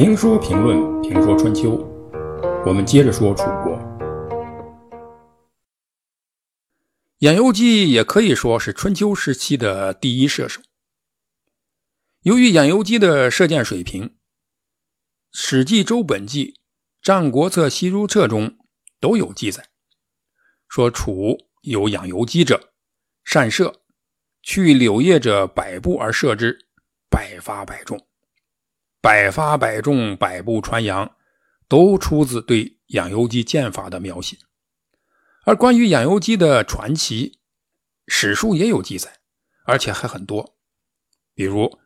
评说评论评说春秋，我们接着说楚国。兖由基也可以说是春秋时期的第一射手。由于兖由基的射箭水平，《史记·周本纪》《战国策·西诸策》中都有记载，说楚有养由基者，善射，去柳叶者百步而射之，百发百中。百发百中，百步穿杨，都出自对养由基剑法的描写。而关于养由基的传奇，史书也有记载，而且还很多。比如《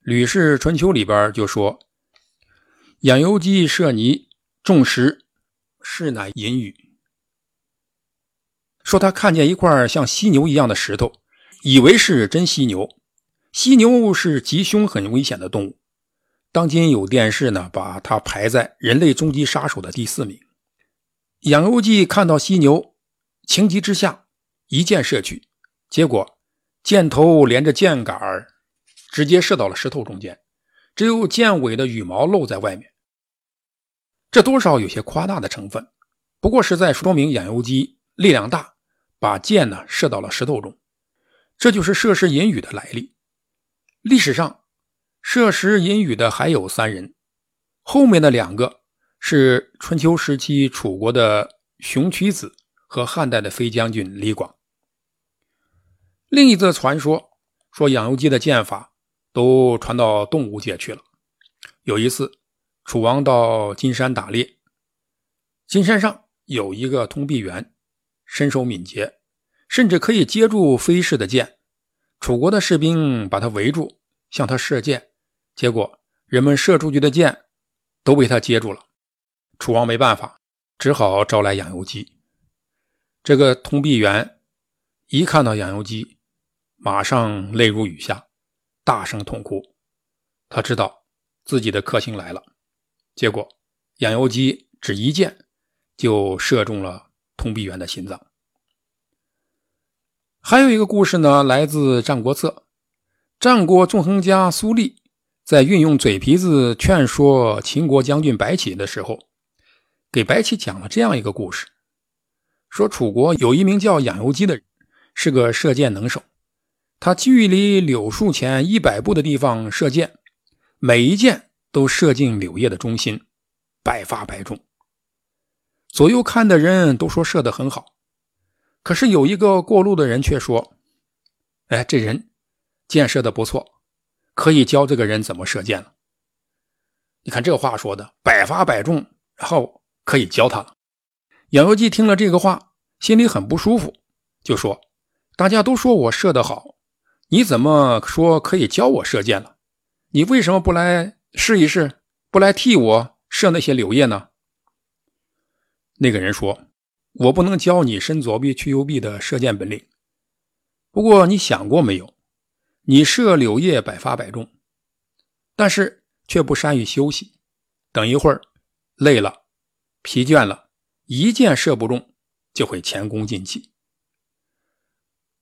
吕氏春秋》里边就说：“养由基射泥，中石，是乃隐语。”说他看见一块像犀牛一样的石头，以为是真犀牛。犀牛是极凶很危险的动物。当今有电视呢，把它排在人类终极杀手的第四名。养由基看到犀牛，情急之下一箭射去，结果箭头连着箭杆直接射到了石头中间，只有箭尾的羽毛露在外面。这多少有些夸大的成分，不过是在说明养由基力量大，把箭呢射到了石头中。这就是射石引羽的来历。历史上。射石引羽的还有三人，后面的两个是春秋时期楚国的熊渠子和汉代的飞将军李广。另一则传说说，养由基的剑法都传到动物界去了。有一次，楚王到金山打猎，金山上有一个通臂猿，身手敏捷，甚至可以接住飞逝的箭。楚国的士兵把他围住，向他射箭。结果，人们射出去的箭都被他接住了。楚王没办法，只好招来养由基。这个通臂猿一看到养由基，马上泪如雨下，大声痛哭。他知道自己的克星来了。结果，养由基只一箭就射中了通臂猿的心脏。还有一个故事呢，来自《战国策》，战国纵横家苏厉。在运用嘴皮子劝说秦国将军白起的时候，给白起讲了这样一个故事：说楚国有一名叫养由基的人，是个射箭能手。他距离柳树前一百步的地方射箭，每一箭都射进柳叶的中心，百发百中。左右看的人都说射得很好，可是有一个过路的人却说：“哎，这人箭射得不错。”可以教这个人怎么射箭了。你看这话说的百发百中，然后可以教他了。养由基听了这个话，心里很不舒服，就说：“大家都说我射得好，你怎么说可以教我射箭了？你为什么不来试一试，不来替我射那些柳叶呢？”那个人说：“我不能教你伸左臂去右臂的射箭本领。不过你想过没有？”你射柳叶百发百中，但是却不善于休息。等一会儿累了、疲倦了，一箭射不中，就会前功尽弃。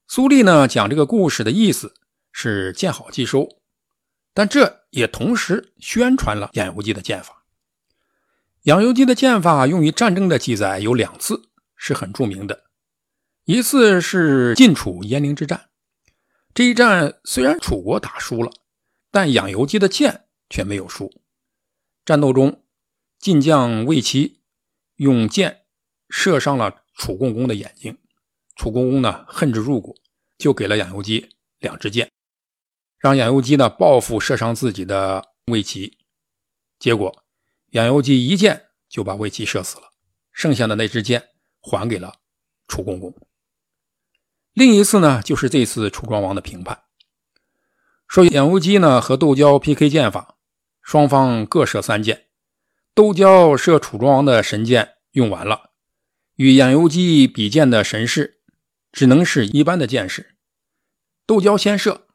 苏丽呢讲这个故事的意思是见好即收，但这也同时宣传了养由基的剑法。养由基的剑法用于战争的记载有两次，是很著名的。一次是晋楚鄢陵之战。这一战虽然楚国打输了，但养由基的箭却没有输。战斗中，晋将魏齐用箭射伤了楚共公的眼睛，楚共公呢恨之入骨，就给了养由基两支箭，让养由基呢报复射伤自己的魏齐。结果，养由基一箭就把魏齐射死了，剩下的那支箭还给了楚共公。另一次呢，就是这次楚庄王的评判，说养由基呢和窦娇 PK 剑法，双方各射三箭，窦娇射楚庄王的神箭用完了，与养由基比剑的神士只能是一般的剑士。窦娇先射，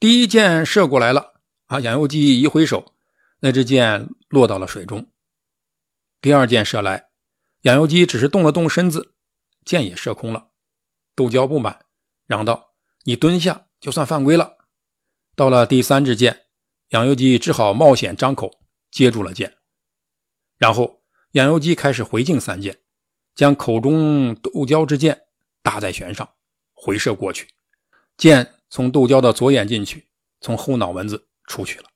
第一箭射过来了，啊，养由基一挥手，那支箭落到了水中。第二箭射来，养由基只是动了动身子，箭也射空了。窦娇不满，嚷道：“你蹲下就算犯规了。”到了第三支箭，养由基只好冒险张口，接住了箭，然后杨由基开始回敬三箭，将口中斗蛟之箭搭在弦上，回射过去，箭从斗蛟的左眼进去，从后脑门子出去了。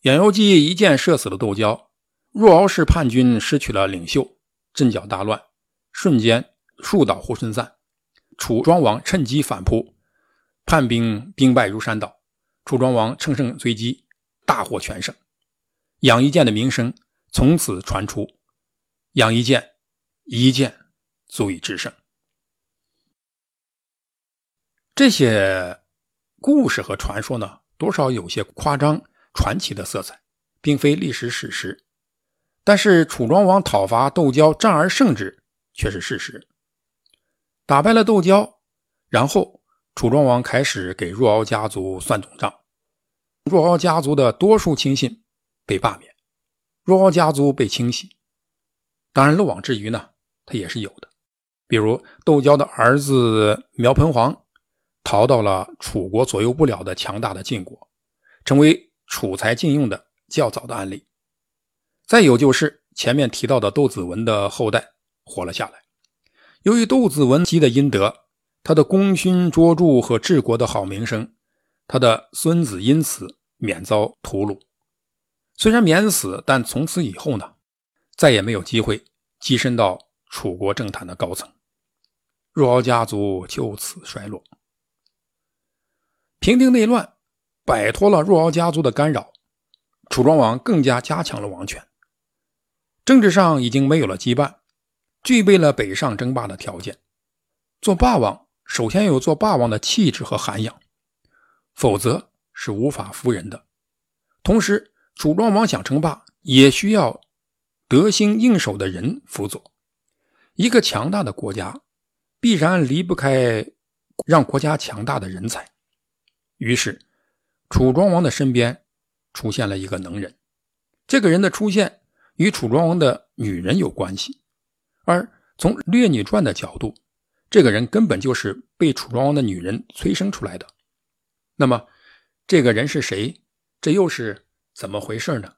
杨由基一箭射死了斗蛟，若敖氏叛军失去了领袖，阵脚大乱，瞬间树倒猢狲散。楚庄王趁机反扑，叛兵兵败如山倒。楚庄王乘胜追击，大获全胜。杨一剑的名声从此传出。杨一剑，一剑足以制胜。这些故事和传说呢，多少有些夸张。传奇的色彩，并非历史史实，但是楚庄王讨伐斗交战而胜之却是事实。打败了斗蛟，然后楚庄王开始给若敖家族算总账。若敖家族的多数亲信被罢免，若敖家族被清洗。当然，漏网之鱼呢，他也是有的。比如斗蛟的儿子苗盆皇逃到了楚国左右不了的强大的晋国，成为。楚才禁用的较早的案例，再有就是前面提到的窦子文的后代活了下来。由于杜子文积的阴德，他的功勋卓著和治国的好名声，他的孙子因此免遭屠戮。虽然免死，但从此以后呢，再也没有机会跻身到楚国政坛的高层。若敖家族就此衰落。平定内乱。摆脱了若敖家族的干扰，楚庄王更加加强了王权。政治上已经没有了羁绊，具备了北上争霸的条件。做霸王，首先有做霸王的气质和涵养，否则是无法服人的。同时，楚庄王想称霸，也需要得心应手的人辅佐。一个强大的国家，必然离不开让国家强大的人才。于是。楚庄王的身边出现了一个能人，这个人的出现与楚庄王的女人有关系，而从《列女传》的角度，这个人根本就是被楚庄王的女人催生出来的。那么，这个人是谁？这又是怎么回事呢？